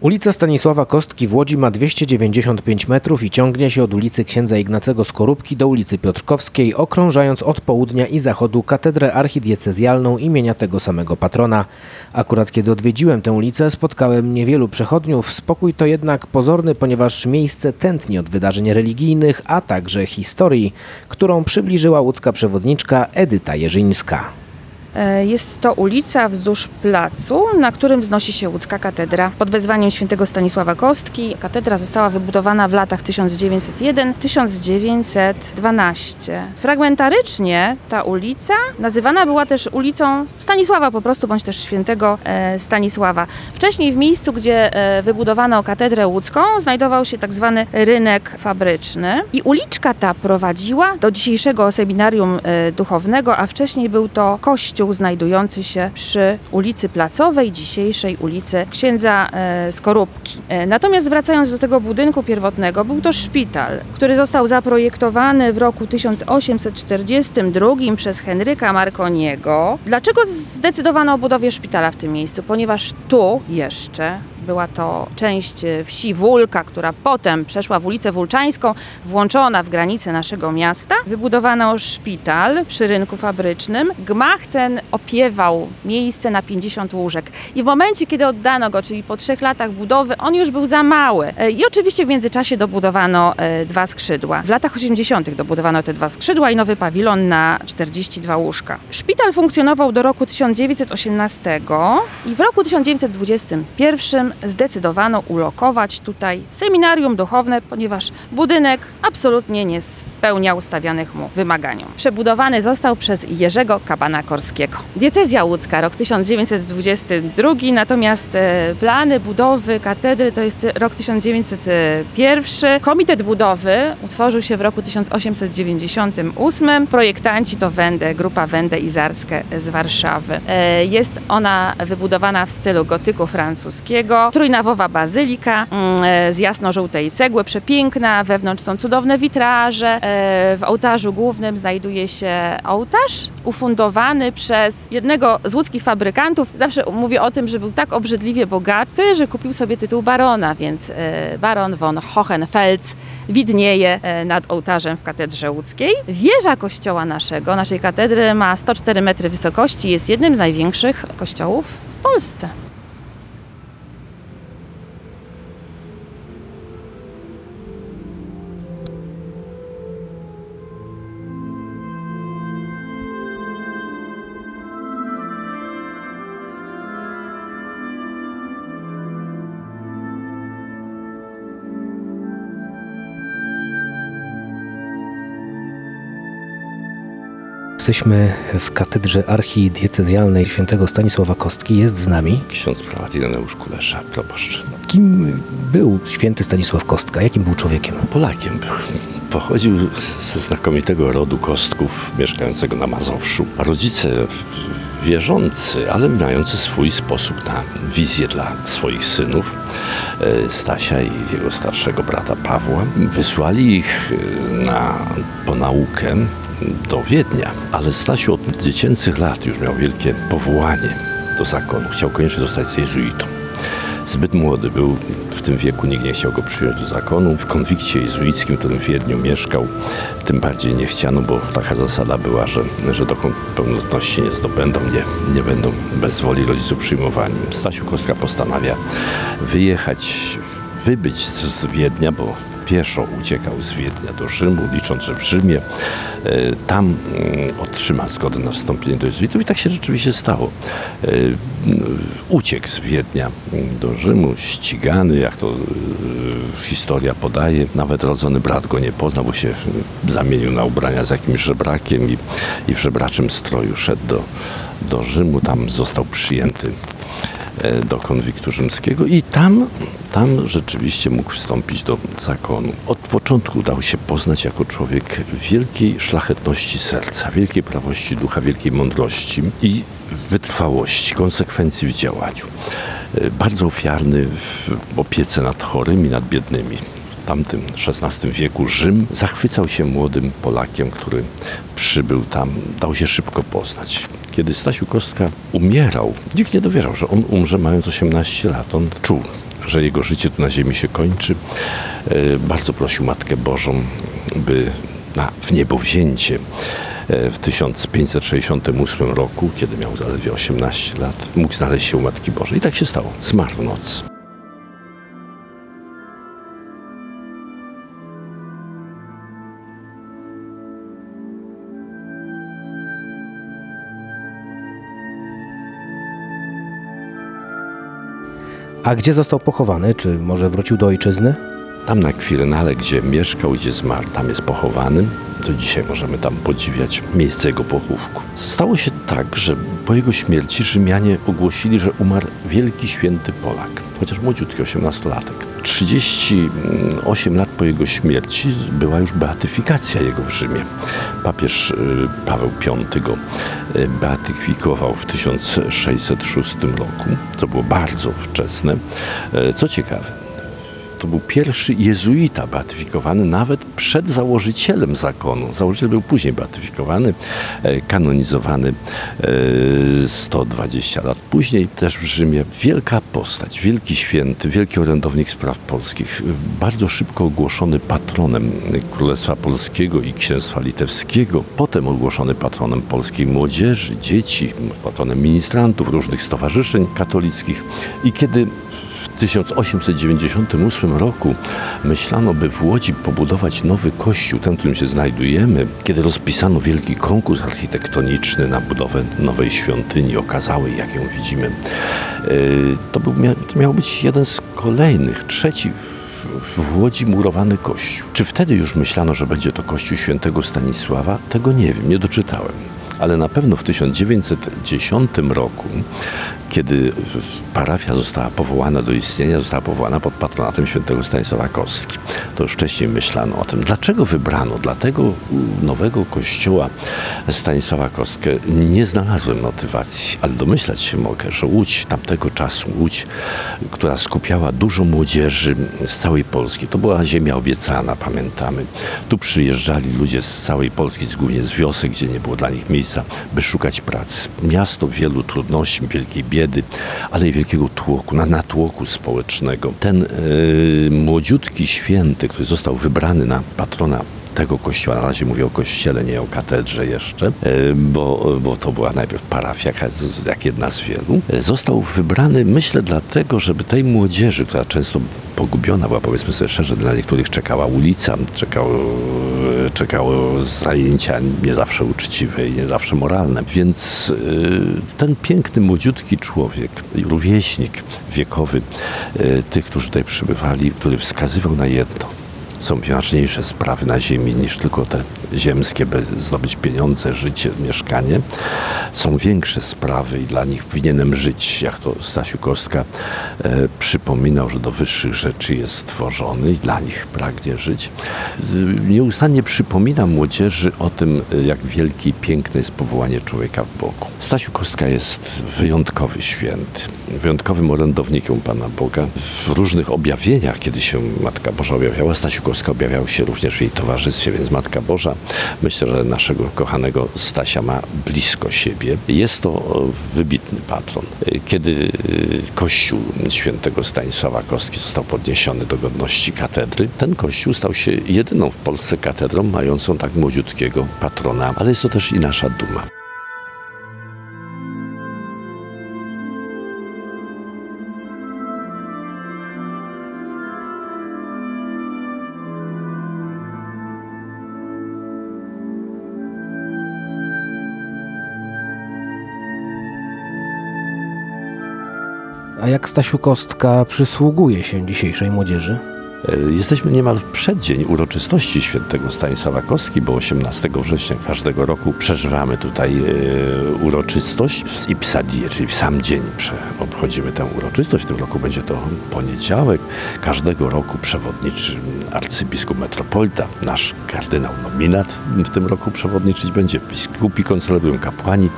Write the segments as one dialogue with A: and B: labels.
A: Ulica Stanisława Kostki w Łodzi ma 295 metrów i ciągnie się od ulicy Księdza Ignacego Skorupki do ulicy Piotrkowskiej, okrążając od południa i zachodu katedrę archidiecezjalną imienia tego samego patrona. Akurat kiedy odwiedziłem tę ulicę, spotkałem niewielu przechodniów. Spokój to jednak pozorny, ponieważ miejsce tętni od wydarzeń religijnych, a także historii, którą przybliżyła łódzka przewodniczka Edyta Jerzyńska.
B: E, Jest to ulica wzdłuż placu, na którym wznosi się łódzka katedra. Pod wezwaniem świętego Stanisława Kostki katedra została wybudowana w latach 1901-1912. Fragmentarycznie ta ulica nazywana była też ulicą Stanisława po prostu, bądź też świętego e, Stanisława. Wcześniej w miejscu, gdzie e, wybudowano katedrę łódzką, znajdował się tak zwany rynek fabryczny i uliczka ta prowadziła do dzisiejszego seminarium duchownego, a wcześniej był to kościół znajdujący się przy ulicy Placowej, dzisiejszej ulicy Księdza e, Skorupki. E, Natomiast wracając do tego budynku pierwotnego, był to szpital, który został zaprojektowany w roku 1842 przez Henryka Marconiego. Dlaczego zdecydowano o budowie szpitala w tym miejscu? Ponieważ tu jeszcze była to część e, wsi Wólka, która potem przeszła w ulicę Wólczańską, włączona w granice naszego miasta. Wybudowano szpital przy rynku fabrycznym. Gmach ten opiewał miejsce na 50 łóżek. I w momencie, kiedy oddano go, czyli po trzech latach budowy, on już był za mały. E, I oczywiście w międzyczasie dobudowano e, dwa skrzydła. W latach 80. dobudowano te dwa skrzydła i nowy pawilon na 42 łóżka. Szpital funkcjonował do roku 1918 i w roku 1921 zdecydowano ulokować tutaj seminarium duchowne, ponieważ budynek absolutnie nie spełniał stawianych mu wymaganiom. Przebudowany został przez Jerzego Kabana Korskiego. Diecezja łódzka, rok 1922, natomiast e, plany budowy katedry to jest rok 1901. Komitet budowy utworzył się w roku 1898. Projektanci to Wende, grupa Wende Izarskie z Warszawy. E, Jest ona wybudowana w stylu gotyku francuskiego. Trójnawowa bazylika mm, e, z jasno-żółtej cegły, przepiękna. Wewnątrz są cudowne witraże. E, W ołtarzu głównym znajduje się ołtarz ufundowany przez jednego z łódzkich fabrykantów. Zawsze mówię o tym, że był tak obrzydliwie bogaty, że kupił sobie tytuł barona, więc e, baron von Hohenfels widnieje nad ołtarzem w katedrze łódzkiej. Wieża kościoła naszego, naszej katedry ma 104 metry wysokości, jest jednym z największych kościołów w Polsce.
A: Jesteśmy w katedrze archidiecezjalnej świętego Stanisława Kostki. Jest z nami.
C: Ksiądz prałat Ireneusz Kulesza, proboszcz.
A: Kim był święty Stanisław Kostka? Jakim był człowiekiem?
C: Polakiem był. Pochodził ze znakomitego rodu Kostków, mieszkającego na Mazowszu. Rodzice wierzący, ale mający swój sposób na wizję dla swoich synów, e, Stasia i jego starszego brata Pawła. Wysłali ich e, na, po naukę do Wiednia, ale Stasiu od dziecięcych lat już miał wielkie powołanie do zakonu. Chciał koniecznie zostać jezuitą. Zbyt młody był, w tym wieku nikt nie chciał go przyjąć do zakonu. W konwikcie jezuickim, którym w Wiedniu mieszkał, tym bardziej nie chciano, bo taka zasada była, że, że dokąd pełnotności nie zdobędą, nie, nie będą bez woli rodziców przyjmowani. Stasiu Kostka postanawia wyjechać, wybyć z Wiednia, bo pieszo uciekał z Wiednia do Rzymu, licząc, że w Rzymie e, tam mm, otrzyma zgodę na wstąpienie do jezuitów i tak się rzeczywiście stało. E, n- Uciekł z Wiednia mm, do Rzymu, ścigany, jak to e, historia podaje. Nawet rodzony brat go nie poznał, bo się zamienił na ubrania z jakimś żebrakiem i, i w żebraczym stroju szedł do, do Rzymu. Tam został przyjęty do konwiktu rzymskiego i tam, tam rzeczywiście mógł wstąpić do zakonu. Od początku dał się poznać jako człowiek wielkiej szlachetności serca, wielkiej prawości ducha, wielkiej mądrości i wytrwałości, konsekwencji w działaniu. e, bardzo ofiarny w opiece nad chorymi, nad biednymi. W tamtym XVI wieku Rzym zachwycał się młodym Polakiem, który przybył tam, dał się szybko poznać. Kiedy Stasiu Kostka umierał, nikt nie dowierzał, że on umrze mając 18 lat. On czuł, że jego życie tu na ziemi się kończy. E, Bardzo prosił Matkę Bożą, by na w niebo wzięcie e, w 1568 roku, kiedy miał zaledwie 18 lat, mógł znaleźć się u Matki Bożej. I tak się stało. Zmarł w
A: A gdzie został pochowany? Czy może wrócił do ojczyzny?
C: Tam na Kwirynale, gdzie mieszkał, gdzie zmarł, tam jest pochowany. Do dzisiaj możemy tam podziwiać miejsce jego pochówku. Stało się tak, że po jego śmierci Rzymianie ogłosili, że umarł wielki święty Polak, chociaż młodziutki, 18-latek. 38 lat po jego śmierci była już beatyfikacja jego w Rzymie. Papież y, Paweł V go y, beatyfikował w 1606 roku, co było bardzo wczesne. Y, Co ciekawe, to był pierwszy jezuita beatyfikowany nawet przed założycielem zakonu. Założyciel był później beatyfikowany, e, kanonizowany e, 120 lat później, też w Rzymie. Wielka postać, wielki święty, wielki orędownik spraw polskich, bardzo szybko ogłoszony patronem Królestwa Polskiego i Księstwa Litewskiego, potem ogłoszony patronem polskiej młodzieży, dzieci, patronem ministrantów, różnych stowarzyszeń katolickich. I kiedy w 1898 roku myślano, by w Łodzi pobudować nowy kościół, ten, w którym się znajdujemy, kiedy rozpisano wielki konkurs architektoniczny na budowę nowej świątyni okazałej, jak ją widzimy, yy, to, był, to miał być jeden z kolejnych, trzeci w Łodzi murowany kościół. Czy wtedy już myślano, że będzie to kościół świętego Stanisława? Tego nie wiem, nie doczytałem. Ale na pewno w 1910 roku, kiedy parafia została powołana do istnienia, została powołana pod patronatem świętego Stanisława Kostki. To już wcześniej myślano o tym. Dlaczego wybrano dla tego nowego kościoła Stanisława Kostkę? Nie znalazłem motywacji, ale domyślać się mogę, że Łódź tamtego czasu, Łódź, która skupiała dużo młodzieży z całej Polski, to była ziemia obiecana, pamiętamy. Tu przyjeżdżali ludzie z całej Polski, głównie z wiosek, gdzie nie było dla nich by szukać pracy. Miasto wielu trudności, wielkiej biedy, ale i wielkiego tłoku, na natłoku społecznego. Ten yy, młodziutki święty, który został wybrany na patrona tego kościoła, na razie mówię o kościele, nie o katedrze jeszcze, e, bo, bo to była najpierw parafia, jak- jak jedna z wielu. E, Został wybrany, myślę, dlatego, żeby tej młodzieży, która często pogubiona była, powiedzmy sobie szczerze, dla niektórych czekała ulica, czekało, czekało zajęcia nie zawsze uczciwe i nie zawsze moralne. Więc e, ten piękny, młodziutki człowiek, rówieśnik wiekowy e, tych, którzy tutaj przybywali, który wskazywał na jedno – są ważniejsze sprawy na ziemi niż tylko te ziemskie, by zdobyć pieniądze, życie, mieszkanie. Są większe sprawy i dla nich powinienem żyć, jak to Stasiu Kostka e, przypominał, że do wyższych rzeczy jest stworzony i dla nich pragnie żyć. E, Nieustannie przypomina młodzieży o tym, e, jak wielkie i piękne jest powołanie człowieka w Bogu. Stasiu Kostka jest wyjątkowy święty, wyjątkowym orędownikiem Pana Boga. W różnych objawieniach, kiedy się Matka Boża objawiała, Stasiu Kostka objawiał się również w jej towarzystwie, więc Matka Boża, myślę, że naszego kochanego Stasia ma blisko siebie. Jest to e, wybitny patron. E, Kiedy e, Kościół świętego Stanisława Kostki został podniesiony do godności katedry, ten kościół stał się jedyną w Polsce katedrą mającą tak młodziutkiego patrona, ale jest to też i nasza duma.
A: A jak Stasiu Kostka przysługuje się dzisiejszej młodzieży?
C: E, Jesteśmy niemal w przeddzień uroczystości świętego Stanisława Kostki, bo 18 września każdego roku przeżywamy tutaj e, uroczystość z Ipsadie, czyli w sam dzień obchodzimy tę uroczystość. W tym roku będzie to poniedziałek. Każdego roku przewodniczy arcybiskup metropolita, nasz kardynał nominat w tym roku przewodniczyć będzie, biskupi koncelebrują kapłani.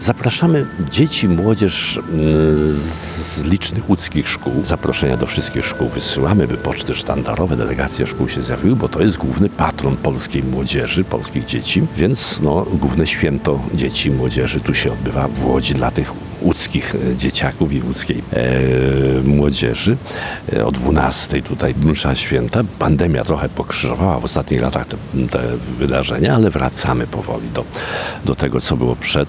C: Zapraszamy dzieci, młodzież mm, z licznych łódzkich szkół. Zaproszenia do wszystkich szkół wysyłamy, by poczty sztandarowe, delegacje szkół się zjawiły, bo to jest główny patron polskiej młodzieży, polskich dzieci, więc no, główne święto dzieci i młodzieży tu się odbywa w Łodzi dla tych łódzkich e, dzieciaków i łódzkiej e, młodzieży. E, o 12 tutaj msza święta. Pandemia trochę pokrzyżowała w ostatnich latach te, te wydarzenia, ale wracamy powoli do, do tego, co było przed,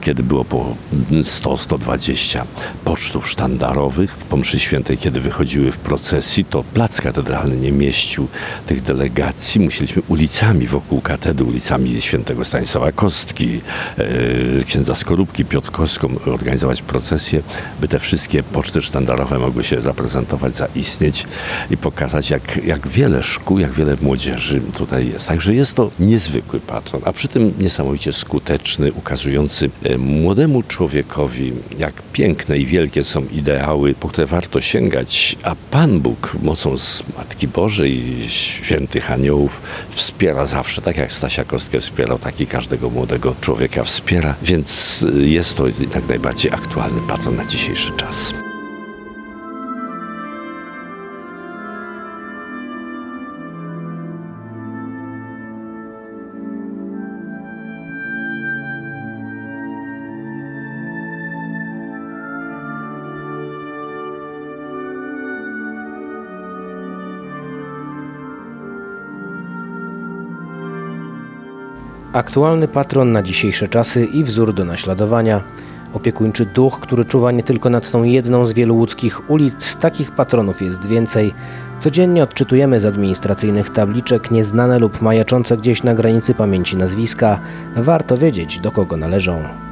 C: kiedy było po 100-120 pocztów sztandarowych. Po mszy świętej, kiedy wychodziły w procesji, to plac katedralny nie mieścił tych delegacji. Musieliśmy ulicami wokół katedry, ulicami świętego Stanisława Kostki, księdza Skorupki, Piotrkowską organizować procesję, by te wszystkie poczty sztandarowe mogły się zaprezentować, zaistnieć i pokazać, jak, jak wiele szkół, jak wiele młodzieży tutaj jest. Także jest to niezwykły patron, a przy tym niesamowicie skuteczny, ukazujący e, młodemu człowiekowi, jak piękne i wielkie są ideały, po które warto sięgać, a Pan Bóg mocą z Matki Bożej i świętych aniołów wspiera zawsze, tak jak Stasia Kostkę wspierał, tak i każdego młodego człowieka wspiera, więc y, jest to jak najbardziej aktualny patron na dzisiejszy czas.
A: Aktualny patron na dzisiejsze czasy i wzór do naśladowania. Opiekuńczy duch, który czuwa nie tylko nad tą jedną z wielu łódzkich ulic, takich patronów jest więcej. Codziennie odczytujemy z administracyjnych tabliczek nieznane lub majaczące gdzieś na granicy pamięci nazwiska. Warto wiedzieć, do kogo należą.